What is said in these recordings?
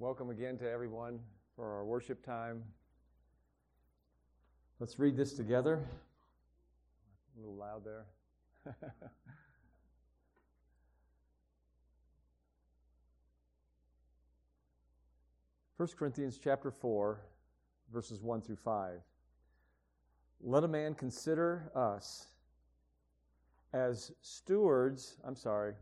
welcome again to everyone for our worship time. Let's read this together. A little loud there. 1 Corinthians chapter 4, verses 1 through 5. Let a man consider us as stewards, I'm sorry.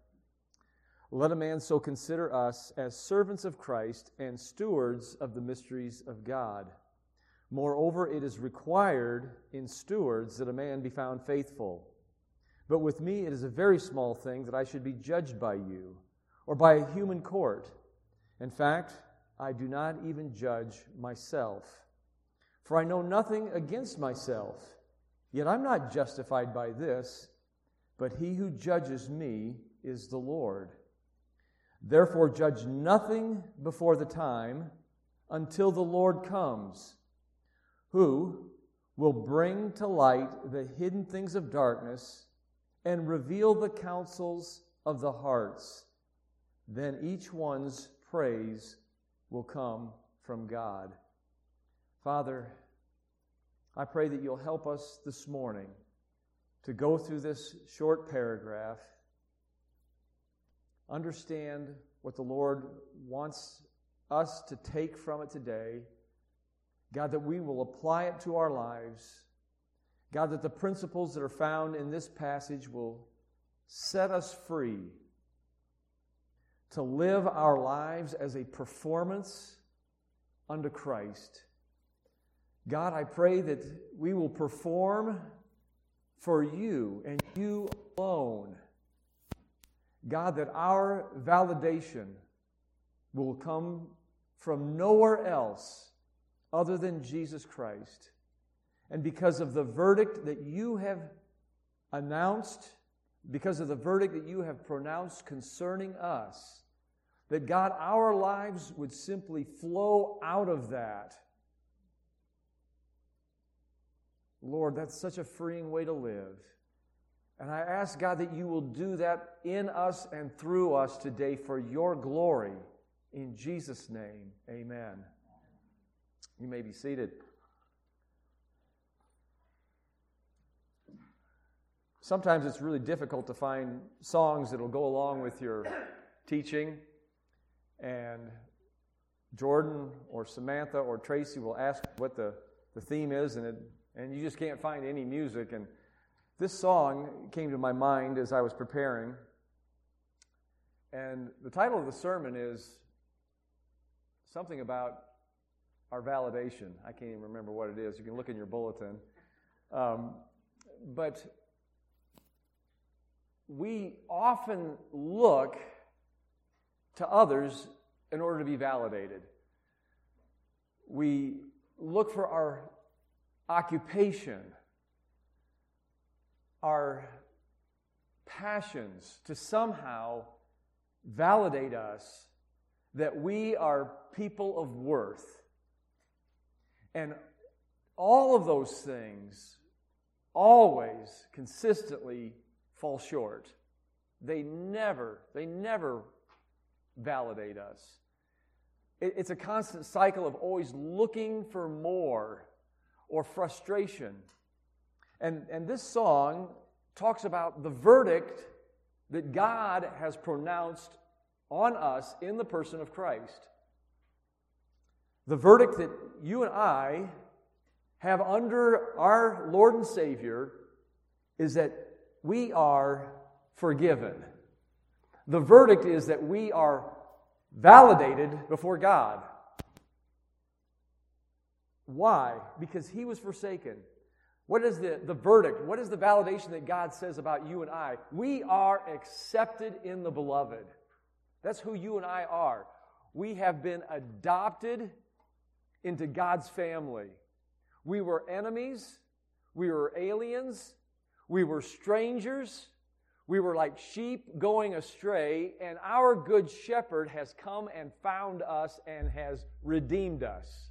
Let a man so consider us as servants of Christ and stewards of the mysteries of God. Moreover, it is required in stewards that a man be found faithful. But with me it is a very small thing that I should be judged by you or by a human court. In fact, I do not even judge myself. For I know nothing against myself, yet I'm not justified by this, but he who judges me is the Lord. Therefore, judge nothing before the time until the Lord comes, who will bring to light the hidden things of darkness and reveal the counsels of the hearts. Then each one's praise will come from God. Father, I pray that you'll help us this morning to go through this short paragraph, understand what the Lord wants us to take from it today. God, that we will apply it to our lives. God, that the principles that are found in this passage will set us free to live our lives as a performance unto Christ. God, I pray that we will perform for you and you alone. God, that our validation will come from nowhere else other than Jesus Christ. And because of the verdict that you have announced, because of the verdict that you have pronounced concerning us, that God, our lives would simply flow out of that. Lord, that's such a freeing way to live. And I ask, God, that you will do that in us and through us today for your glory. In Jesus' name, amen. You may be seated. Sometimes it's really difficult to find songs that will go along with your teaching and Jordan or Samantha or Tracy will ask what the, the theme is, and, it, and you just can't find any music. And this song came to my mind as I was preparing. And the title of the sermon is something about our validation. I can't even remember what it is. You can look in your bulletin. Um, but we often look to others in order to be validated. We look for our occupation, our passions to somehow validate us that we are people of worth. And all of those things always consistently fall short. They never, they never validate us. It's a constant cycle of always looking for more or frustration. And, and this song talks about the verdict that God has pronounced on us in the person of Christ. The verdict that you and I have under our Lord and Savior is that we are forgiven. The verdict is that we are validated before God. Why? Because he was forsaken. What is the, the verdict? What is the validation that God says about you and I? We are accepted in the beloved. That's who you and I are. We have been adopted into God's family. We were enemies, we were aliens, we were strangers, we were like sheep going astray, and our good shepherd has come and found us and has redeemed us.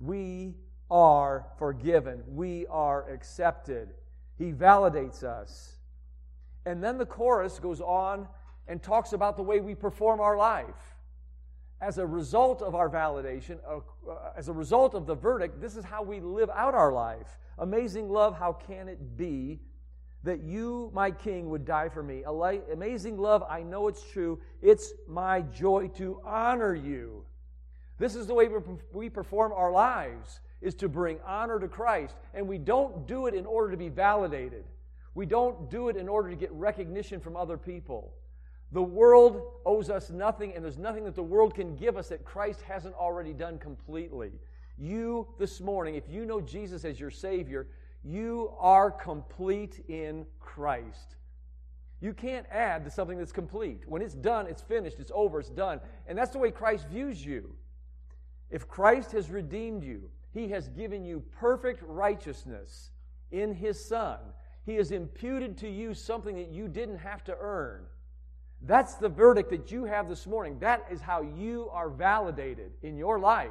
We are forgiven. We are accepted. He validates us. And then the chorus goes on and talks about the way we perform our life. as a result of our validation, uh, uh, as a result of the verdict, this is how we live out our life. Amazing love, how can it be that you, my king, would die for me? Amazing love, I know it's true. It's my joy to honor you. This is the way we perform our lives, is to bring honor to Christ. And we don't do it in order to be validated. We don't do it in order to get recognition from other people. The world owes us nothing, and there's nothing that the world can give us that Christ hasn't already done completely. You, this morning, if you know Jesus as your Savior, you are complete in Christ. You can't add to something that's complete. When it's done, it's finished, it's over, it's done. And that's the way Christ views you. If Christ has redeemed you, He has given you perfect righteousness in His Son. He has imputed to you something that you didn't have to earn. That's the verdict that you have this morning. That is how you are validated in your life.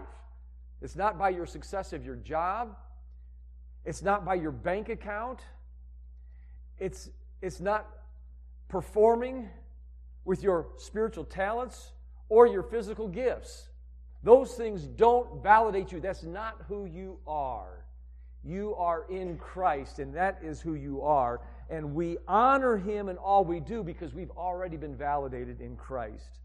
It's not by your success of your job, it's not by your bank account, it's, it's not performing with your spiritual talents or your physical gifts. Those things don't validate you. That's not who you are. You are in Christ, and that is who you are and we honor him in all we do because we've already been validated in Christ.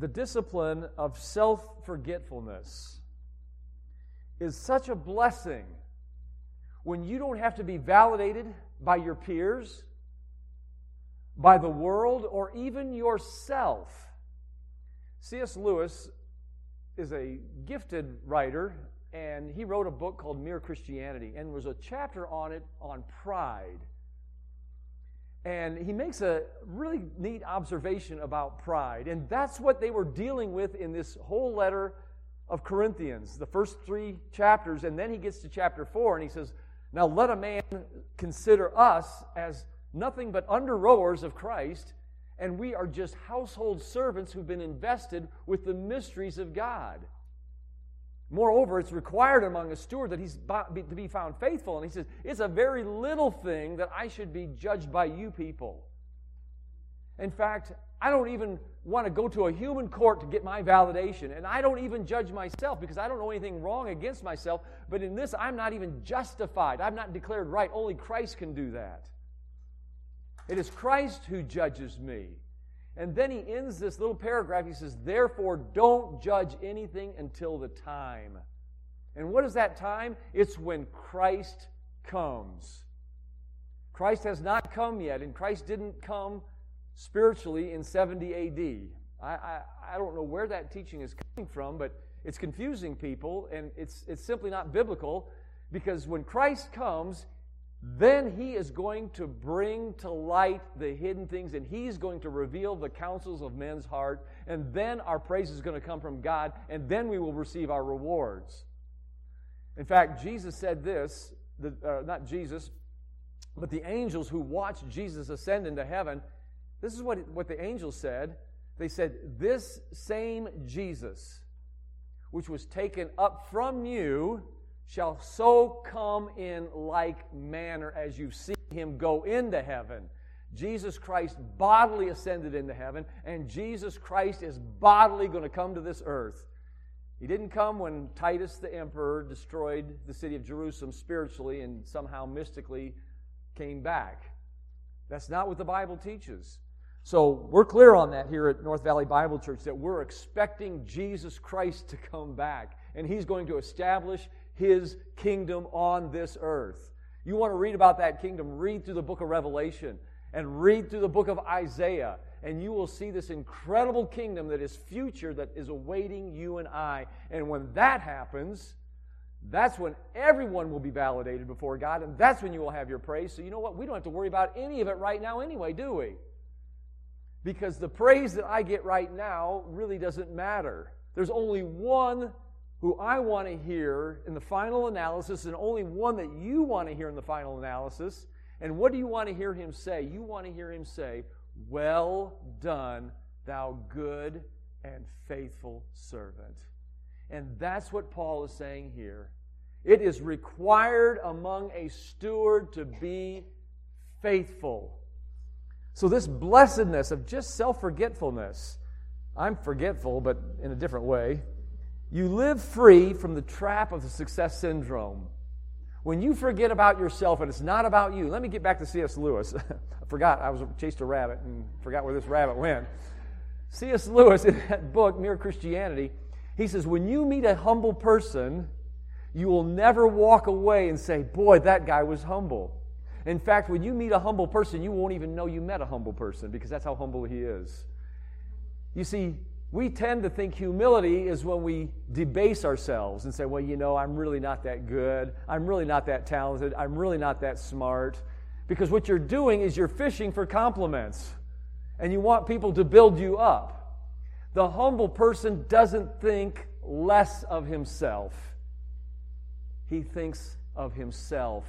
The discipline of self forgetfulness is such a blessing when you don't have to be validated by your peers, by the world, or even yourself. C.S. Lewis is a gifted writer and he wrote a book called Mere Christianity, and was a chapter on it on pride. And he makes a really neat observation about pride, and that's what they were dealing with in this whole letter of Corinthians, the first three chapters, and then he gets to chapter four, and he says, Now let a man consider us as nothing but under rowers of Christ, and we are just household servants who've been invested with the mysteries of God. Moreover, it's required among a steward that he's to be found faithful. And he says, It's a very little thing that I should be judged by you people. In fact, I don't even want to go to a human court to get my validation. And I don't even judge myself because I don't know anything wrong against myself. But in this, I'm not even justified. I'm not declared right. Only Christ can do that. It is Christ who judges me. And then he ends this little paragraph. He says, Therefore, don't judge anything until the time. And what is that time? It's when Christ comes. Christ has not come yet, and Christ didn't come spiritually in 70 AD. I, I, I don't know where that teaching is coming from, but it's confusing people, and it's, it's simply not biblical because when Christ comes, then he is going to bring to light the hidden things and he's going to reveal the counsels of men's heart. And then our praise is going to come from God and then we will receive our rewards. In fact, Jesus said this, the, uh, not Jesus, but the angels who watched Jesus ascend into heaven. This is what, what the angels said. They said, This same Jesus, which was taken up from you, shall so come in like manner as you see him go into heaven. Jesus Christ bodily ascended into heaven, and Jesus Christ is bodily going to come to this earth. He didn't come when Titus the emperor destroyed the city of Jerusalem spiritually and somehow mystically came back. That's not what the Bible teaches. So we're clear on that here at North Valley Bible Church that we're expecting Jesus Christ to come back, and He's going to establish his kingdom on this earth. You want to read about that kingdom, read through the book of Revelation and read through the book of Isaiah, and you will see this incredible kingdom that is future that is awaiting you and I. And when that happens, that's when everyone will be validated before God, and that's when you will have your praise. So, you know what? We don't have to worry about any of it right now, anyway, do we? Because the praise that I get right now really doesn't matter. There's only one who I want to hear in the final analysis, and only one that you want to hear in the final analysis. And what do you want to hear him say? You want to hear him say, Well done, thou good and faithful servant. And that's what Paul is saying here. It is required among a steward to be faithful. So, this blessedness of just self forgetfulness, I'm forgetful, but in a different way. You live free from the trap of the success syndrome. When you forget about yourself and it's not about you, let me get back to C.S. Lewis. I forgot, I was chased a rabbit and forgot where this rabbit went. C.S. Lewis, in that book, Mere Christianity, he says, When you meet a humble person, you will never walk away and say, Boy, that guy was humble. In fact, when you meet a humble person, you won't even know you met a humble person because that's how humble he is. You see, we tend to think humility is when we debase ourselves and say, well, you know, I'm really not that good. I'm really not that talented. I'm really not that smart. Because what you're doing is you're fishing for compliments and you want people to build you up. The humble person doesn't think less of himself, he thinks of himself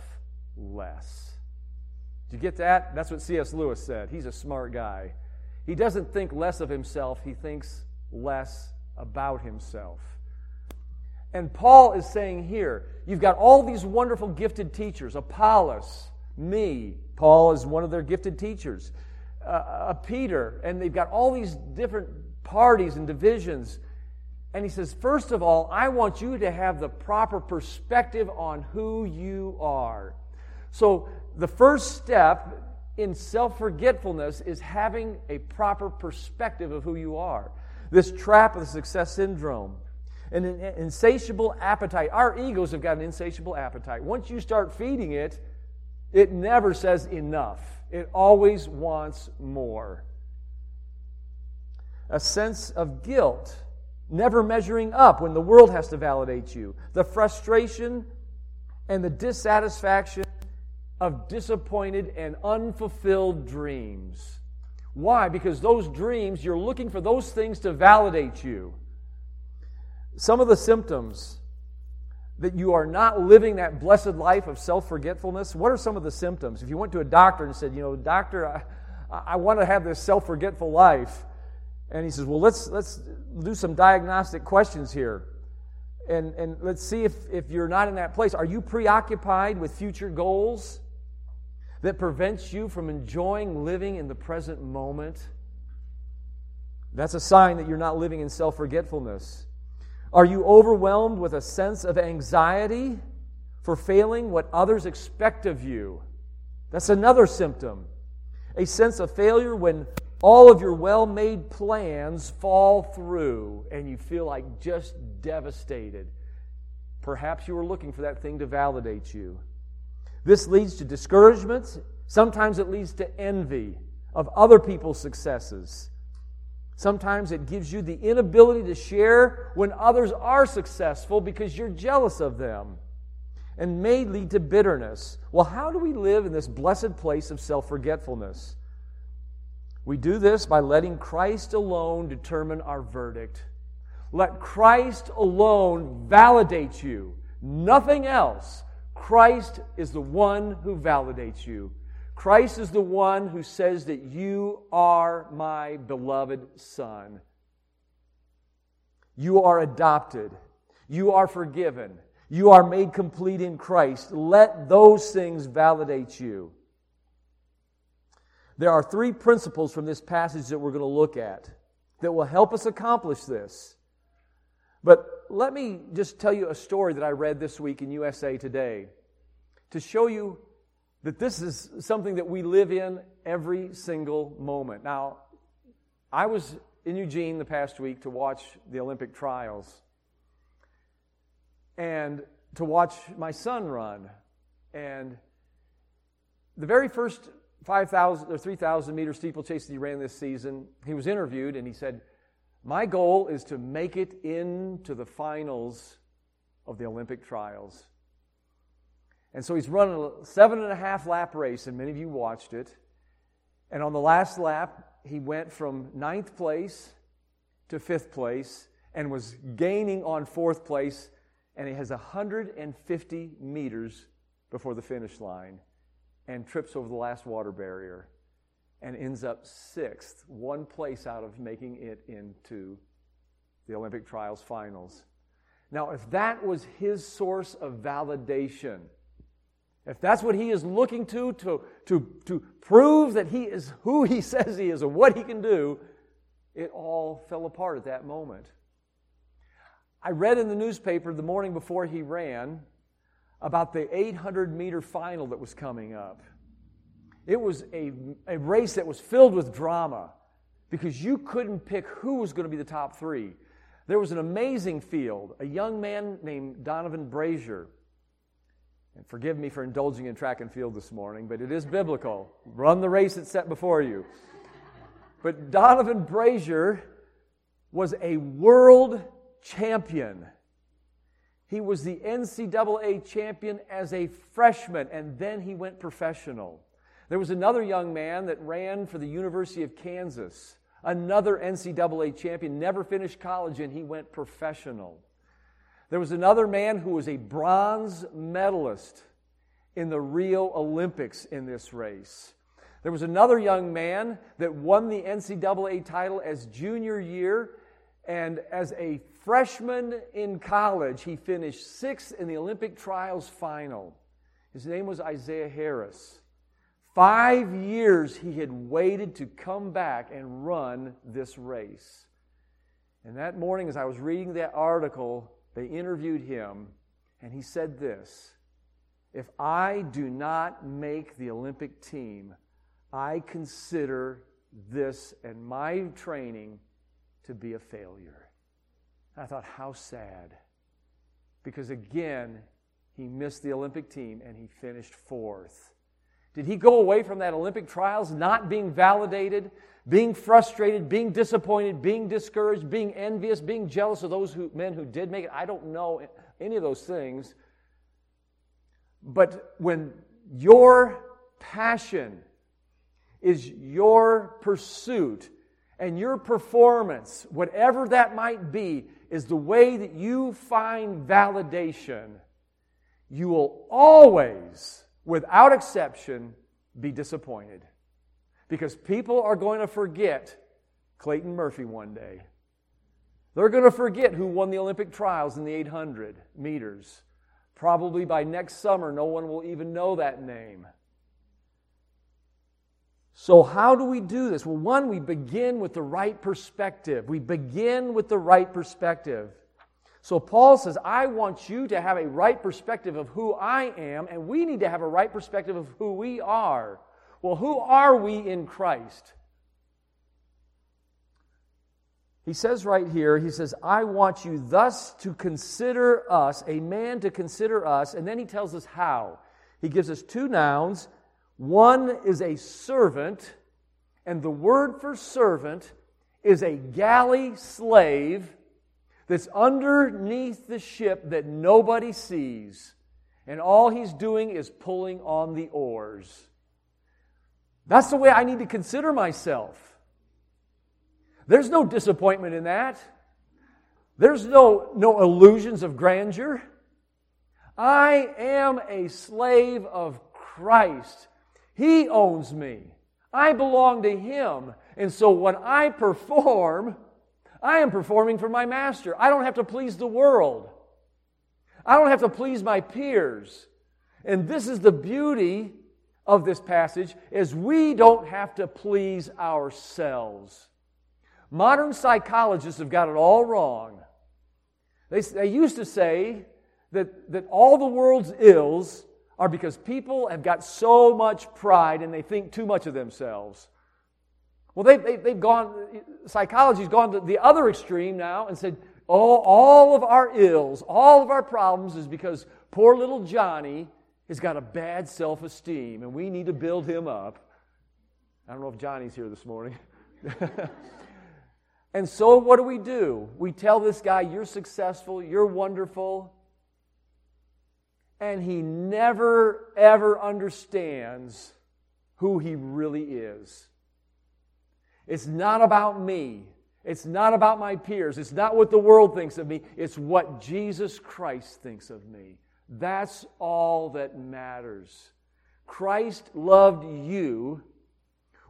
less. Did you get that? That's what C.S. Lewis said. He's a smart guy. He doesn't think less of himself, he thinks less about himself. And Paul is saying here, you've got all these wonderful gifted teachers Apollos, me. Paul is one of their gifted teachers. Uh, uh, Peter, and they've got all these different parties and divisions. And he says, first of all, I want you to have the proper perspective on who you are. So the first step in self forgetfulness is having a proper perspective of who you are. This trap of the success syndrome, an insatiable appetite. Our egos have got an insatiable appetite. Once you start feeding it, it never says enough, it always wants more. A sense of guilt, never measuring up when the world has to validate you. The frustration and the dissatisfaction of disappointed and unfulfilled dreams. Why? Because those dreams, you're looking for those things to validate you. Some of the symptoms that you are not living that blessed life of self forgetfulness, what are some of the symptoms? If you went to a doctor and said, you know, doctor, I, I want to have this self forgetful life, and he says, well, let's, let's do some diagnostic questions here. And, and let's see if, if you're not in that place. Are you preoccupied with future goals? That prevents you from enjoying living in the present moment, that's a sign that you're not living in self forgetfulness. Are you overwhelmed with a sense of anxiety for failing what others expect of you? That's another symptom. A sense of failure when all of your well made plans fall through and you feel like just devastated. Perhaps you were looking for that thing to validate you. This leads to discouragement. Sometimes it leads to envy of other people's successes. Sometimes it gives you the inability to share when others are successful because you're jealous of them and may lead to bitterness. Well, how do we live in this blessed place of self forgetfulness? We do this by letting Christ alone determine our verdict. Let Christ alone validate you, nothing else. Christ is the one who validates you. Christ is the one who says that you are my beloved Son. You are adopted. You are forgiven. You are made complete in Christ. Let those things validate you. There are three principles from this passage that we're going to look at that will help us accomplish this. But let me just tell you a story that I read this week in USA Today to show you that this is something that we live in every single moment. Now, I was in Eugene the past week to watch the Olympic trials and to watch my son run. And the very first 5,000 or 3,000 meter steeplechase that he ran this season, he was interviewed and he said, My goal is to make it into the finals of the Olympic trials. And so he's running a seven and a half lap race, and many of you watched it. And on the last lap, he went from ninth place to fifth place and was gaining on fourth place. And he has 150 meters before the finish line and trips over the last water barrier and ends up sixth, one place out of making it into the Olympic trials finals. Now, if that was his source of validation, if that's what he is looking to, to, to, to prove that he is who he says he is and what he can do, it all fell apart at that moment. I read in the newspaper the morning before he ran about the 800 meter final that was coming up. It was a, a race that was filled with drama because you couldn't pick who was going to be the top three. There was an amazing field. A young man named Donovan Brazier and forgive me for indulging in track and field this morning, but it is biblical. Run the race that's set before you. But Donovan Brazier was a world champion. He was the NCAA champion as a freshman, and then he went professional. There was another young man that ran for the University of Kansas, another NCAA champion, never finished college, and he went professional. There was another man who was a bronze medalist in the Rio Olympics in this race. There was another young man that won the NCAA title as junior year, and as a freshman in college, he finished sixth in the Olympic trials final. His name was Isaiah Harris. Five years he had waited to come back and run this race. And that morning, as I was reading that article, they interviewed him, and he said this If I do not make the Olympic team, I consider this and my training to be a failure. And I thought, how sad. Because again, he missed the Olympic team and he finished fourth. Did he go away from that Olympic trials not being validated, being frustrated, being disappointed, being discouraged, being envious, being jealous of those who, men who did make it? I don't know any of those things. But when your passion is your pursuit and your performance, whatever that might be, is the way that you find validation, you will always without exception, be disappointed. Because people are going to forget Clayton Murphy one day. They're going to forget who won the Olympic trials in the 800 meters. Probably by next summer, no one will even know that name. So, how do we do this? Well, one, we begin with the right perspective. We begin with the right perspective. So Paul says, I want you to have a right perspective of who I am, and we need to have a right perspective of who we are. Well, who are we in Christ? He says right here, he says, I want you thus to consider us, a man to consider us, and then he tells us how. He gives us two nouns. One is a servant, and the word for servant is a galley slave that's underneath the ship that nobody sees, and all he's doing is pulling on the oars. That's the way I need to consider myself. There's no disappointment in that. There's no, no illusions of grandeur. I am a slave of Christ. He owns me. I belong to Him. And so when I perform, I am performing for my master. I don't have to please the world. I don't have to please my peers. And this is the beauty of this passage is we don't have to please ourselves. Modern psychologists have got it all wrong. They, they used to say that, that all the world's ills are because people have got so much pride and they think too much of themselves. Well, they, they, they've gone, psychology's gone to the other extreme now and said, oh, all of our ills, all of our problems is because poor little Johnny has got a bad self esteem and we need to build him up. I don't know if Johnny's here this morning. and so, what do we do? We tell this guy, You're successful, you're wonderful. And he never, ever understands who he really is. It's not about me. It's not about my peers. It's not what the world thinks of me. It's what Jesus Christ thinks of me. That's all that matters. Christ loved you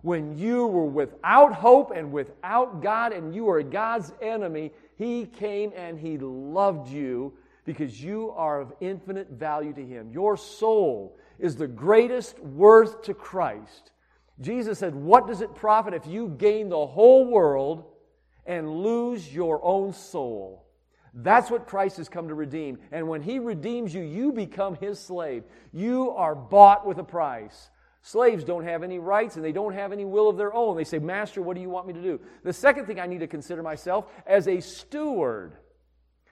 when you were without hope and without God and you were God's enemy. He came and He loved you because you are of infinite value to Him. Your soul is the greatest worth to Christ. Jesus said, What does it profit if you gain the whole world and lose your own soul? That's what Christ has come to redeem. And when He redeems you, you become His slave. You are bought with a price. Slaves don't have any rights and they don't have any will of their own. They say, Master, what do you want me to do? The second thing I need to consider myself as a steward.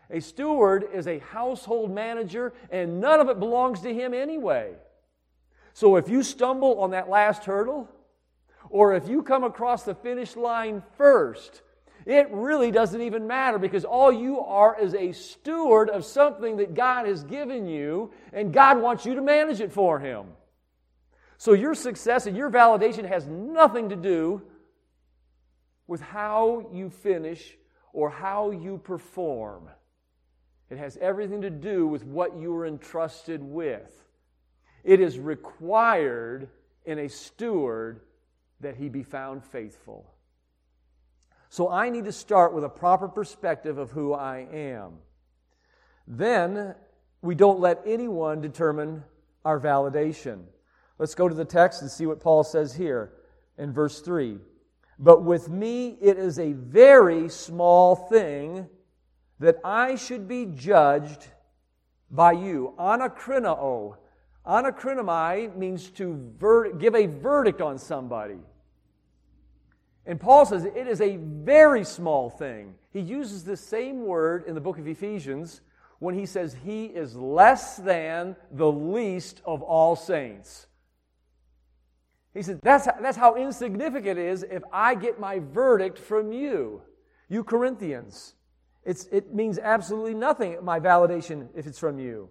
A steward is a household manager, and none of it belongs to him anyway. So if you stumble on that last hurdle, or if you come across the finish line first, it really doesn't even matter because all you are is a steward of something that God has given you, and God wants you to manage it for Him. So your success and your validation has nothing to do with how you finish or how you perform. It has everything to do with what you are entrusted with. It is required in a steward that he be found faithful. So I need to start with a proper perspective of who I am. Then we don't let anyone determine our validation. Let's go to the text and see what Paul says here in verse 3. But with me it is a very small thing that I should be judged by you. Anakrinao. Anakrinomai means to give a verdict on somebody. And Paul says it is a very small thing. He uses the same word in the book of Ephesians when he says he is less than the least of all saints. He says that's, that's how insignificant it is if I get my verdict from you, you Corinthians. It's, it means absolutely nothing, my validation, if it's from you.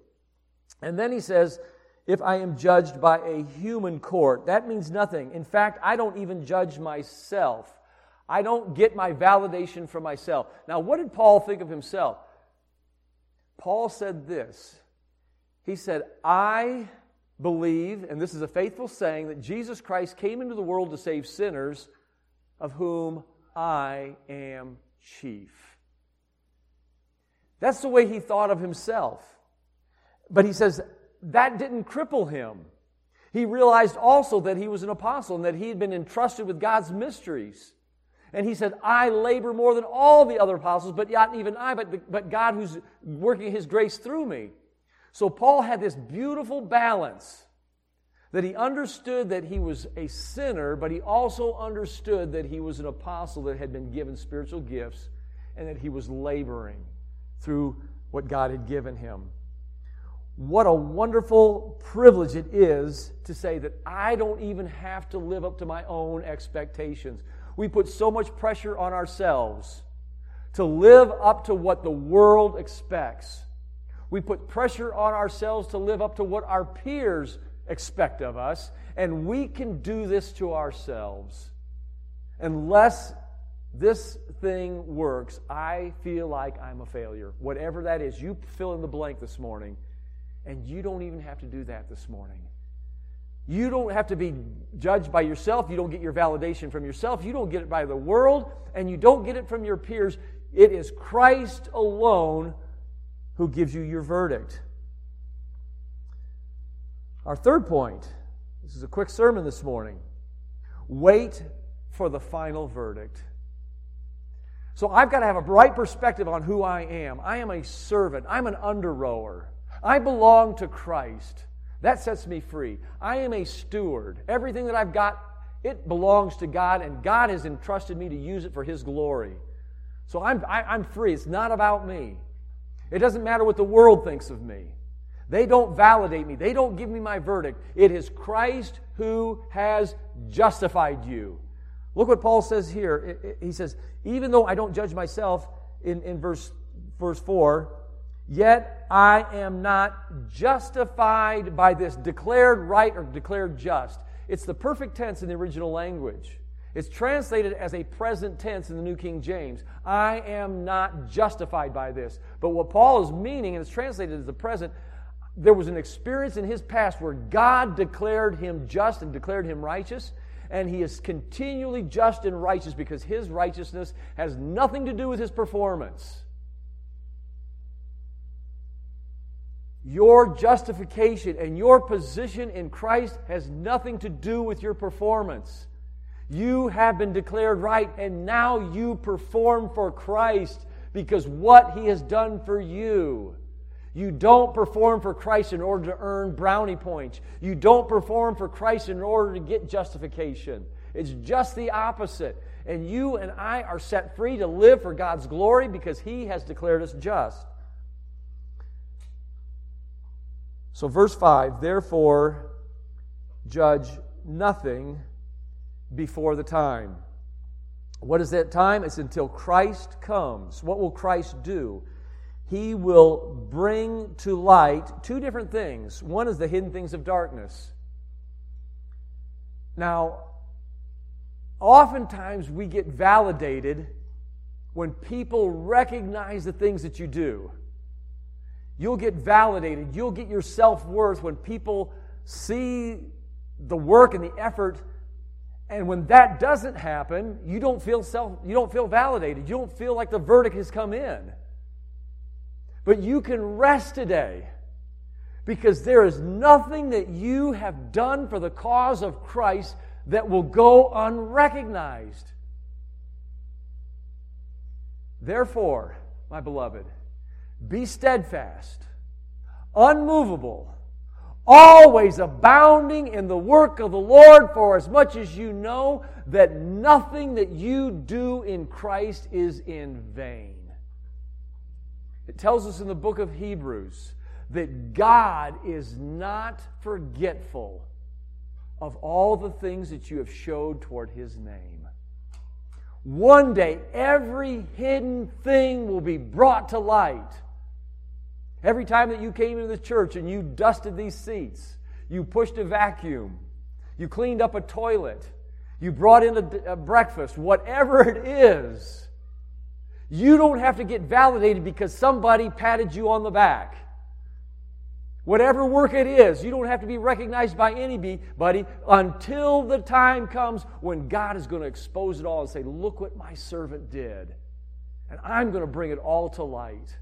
And then he says, if I am judged by a human court, that means nothing. In fact, I don't even judge myself. I don't get my validation from myself. Now, what did Paul think of himself? Paul said this He said, I believe, and this is a faithful saying, that Jesus Christ came into the world to save sinners, of whom I am chief. That's the way he thought of himself. But he says that didn't cripple him. He realized also that he was an apostle and that he had been entrusted with God's mysteries. And he said, I labor more than all the other apostles, but not even I, but, but God who's working his grace through me. So Paul had this beautiful balance that he understood that he was a sinner, but he also understood that he was an apostle that had been given spiritual gifts and that he was laboring through what God had given him. What a wonderful privilege it is to say that I don't even have to live up to my own expectations. We put so much pressure on ourselves to live up to what the world expects. We put pressure on ourselves to live up to what our peers expect of us, and we can do this to ourselves unless this thing works, I feel like I'm a failure. Whatever that is, you fill in the blank this morning, and you don't even have to do that this morning. You don't have to be judged by yourself. You don't get your validation from yourself. You don't get it by the world, and you don't get it from your peers. It is Christ alone who gives you your verdict. Our third point this is a quick sermon this morning. Wait for the final verdict. So I've got to have a bright perspective on who I am. I am a servant, I'm an under rower. I belong to Christ. That sets me free. I am a steward. Everything that I've got, it belongs to God, and God has entrusted me to use it for His glory. So I'm, I, am i am free. It's not about me. It doesn't matter what the world thinks of me. They don't validate me, they don't give me my verdict. It is Christ who has justified you. Look what Paul says here. He says, Even though I don't judge myself, in, in verse, verse 4, yet I am not justified by this declared right or declared just. It's the perfect tense in the original language. It's translated as a present tense in the New King James. I am not justified by this. But what Paul is meaning, and it's translated as the present, there was an experience in his past where God declared him just and declared him righteous and he is continually just and righteous because his righteousness has nothing to do with his performance. Your justification and your position in Christ has nothing to do with your performance. You have been declared right, and now you perform for Christ because what He has done for you. You don't perform for Christ in order to earn brownie points. You don't perform for Christ in order to get justification. It's just the opposite. And you and I are set free to live for God's glory because He has declared us just. So, verse 5 Therefore, judge nothing before the time. What is that time? It's until Christ comes. What will Christ do? He will bring to light two different things. One is the hidden things of darkness. Now, oftentimes we get validated when people recognize the things that you do. You'll get validated. You'll get your self worth when people see the work and the effort. And when that doesn't happen, you don't feel self, you don't feel validated. You don't feel like the verdict has come in. But you can rest today because there is nothing that you have done for the cause of Christ that will go unrecognized. Therefore, my beloved, be steadfast, unmovable, always abounding in the work of the Lord, for as much as you know that nothing that you do in Christ is in vain. It tells us in the book of Hebrews that God is not forgetful of all the things that you have showed toward his name. One day, every hidden thing will be brought to light. Every time that you came into the church and you dusted these seats, you pushed a vacuum, you cleaned up a toilet, you brought in a, a breakfast, whatever it is, you don't have to get validated because somebody patted you on the back. Whatever work it is, you don't have to be recognized by anybody until the time comes when God is going to expose it all and say, Look what my servant did. And I'm going to bring it all to light.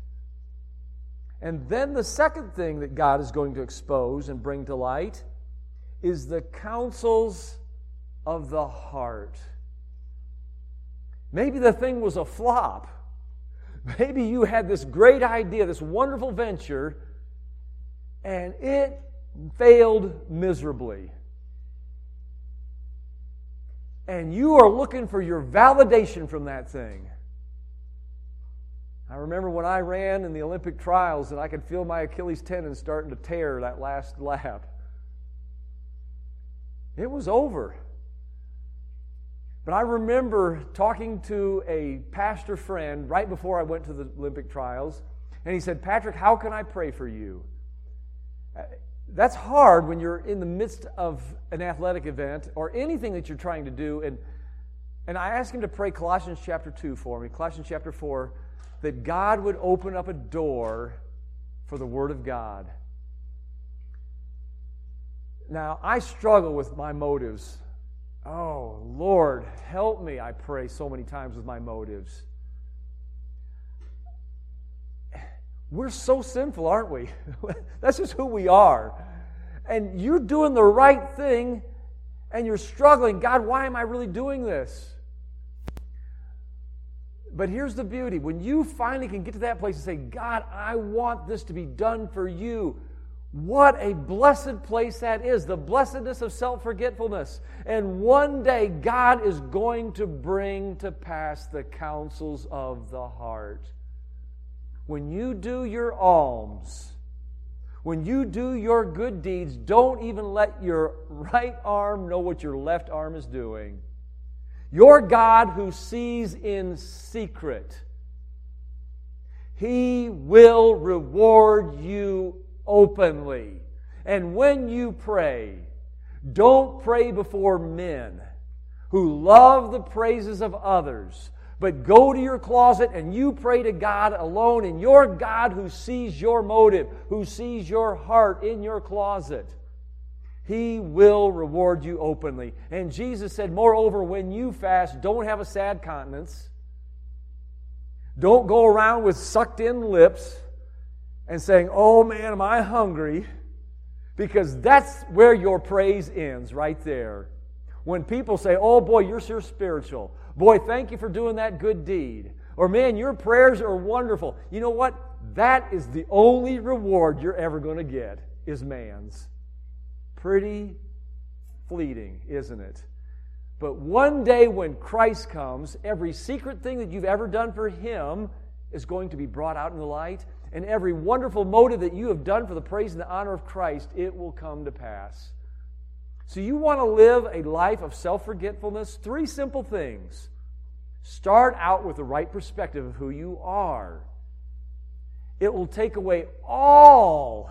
And then the second thing that God is going to expose and bring to light is the counsels of the heart. Maybe the thing was a flop. Maybe you had this great idea, this wonderful venture, and it failed miserably. And you are looking for your validation from that thing. I remember when I ran in the Olympic trials and I could feel my Achilles tendon starting to tear that last lap. It was over. But I remember talking to a pastor friend right before I went to the Olympic trials, and he said, Patrick, how can I pray for you? Uh, that's hard when you're in the midst of an athletic event or anything that you're trying to do. And, and I asked him to pray Colossians chapter 2 for me, Colossians chapter 4 that God would open up a door for the Word of God. Now, I struggle with my motives. Oh, Lord, help me, I pray so many times with my motives. We're so sinful, aren't we? That's just who we are. And you're doing the right thing and you're struggling. God, why am I really doing this? But here's the beauty when you finally can get to that place and say, God, I want this to be done for you. What a blessed place that is, the blessedness of self forgetfulness. And one day, God is going to bring to pass the counsels of the heart. When you do your alms, when you do your good deeds, don't even let your right arm know what your left arm is doing. Your God who sees in secret, He will reward you openly. And when you pray, don't pray before men who love the praises of others, but go to your closet and you pray to God alone, and your God who sees your motive, who sees your heart in your closet he will reward you openly. And Jesus said, Moreover, when you fast, don't have a sad countenance. Don't go around with sucked in lips and saying, Oh man, am I hungry? Because that's where your praise ends, right there. When people say, Oh boy, you're so spiritual. Boy, thank you for doing that good deed. Or man, your prayers are wonderful. You know what? That is the only reward you're ever going to get is man's. Pretty fleeting, isn't it? But one day when Christ comes, every secret thing that you've ever done for him is going to be brought out in the light, and every wonderful motive that you have done for the praise and the honor of Christ, it will come to pass. So, you want to live a life of self forgetfulness? Three simple things. Start out with the right perspective of who you are. It will take away all,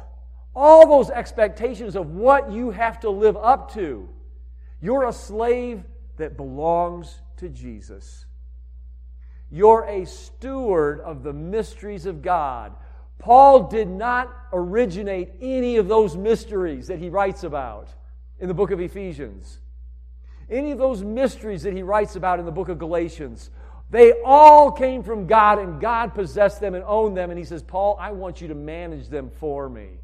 all those expectations of what you have to live up to. You're a slave that belongs to Jesus. You're a steward of the mysteries of God. Paul did not originate any of those mysteries that he writes about in the book of Ephesians. Any of those mysteries that he writes about in the book of Galatians. They all came from God, and God possessed them and owned them. And he says, Paul, I want you to manage them for me.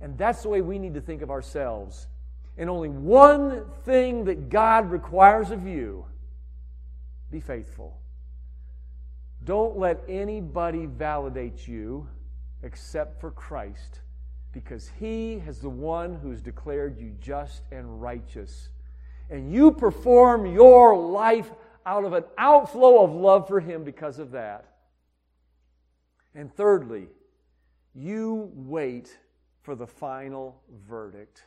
And that's the way we need to think of ourselves. And only one thing that God requires of you be faithful. Don't let anybody validate you except for Christ, because He is the one who's declared you just and righteous. And you perform your life out of an outflow of love for Him because of that. And thirdly, you wait for the final verdict.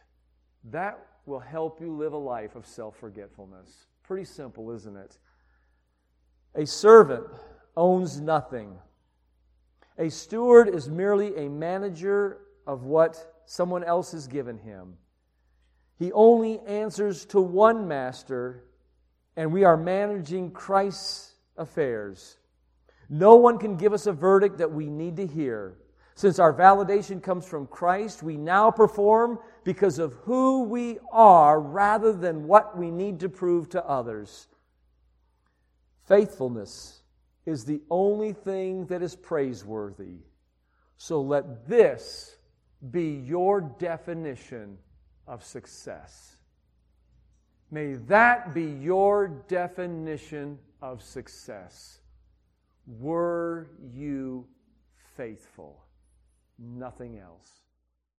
That will help you live a life of self forgetfulness. Pretty simple, isn't it? A servant owns nothing. A steward is merely a manager of what someone else has given him. He only answers to one master, and we are managing Christ's affairs. No one can give us a verdict that we need to hear. Since our validation comes from Christ, we now perform because of who we are rather than what we need to prove to others. Faithfulness is the only thing that is praiseworthy. So let this be your definition of success. May that be your definition of success. Were you faithful? Nothing else.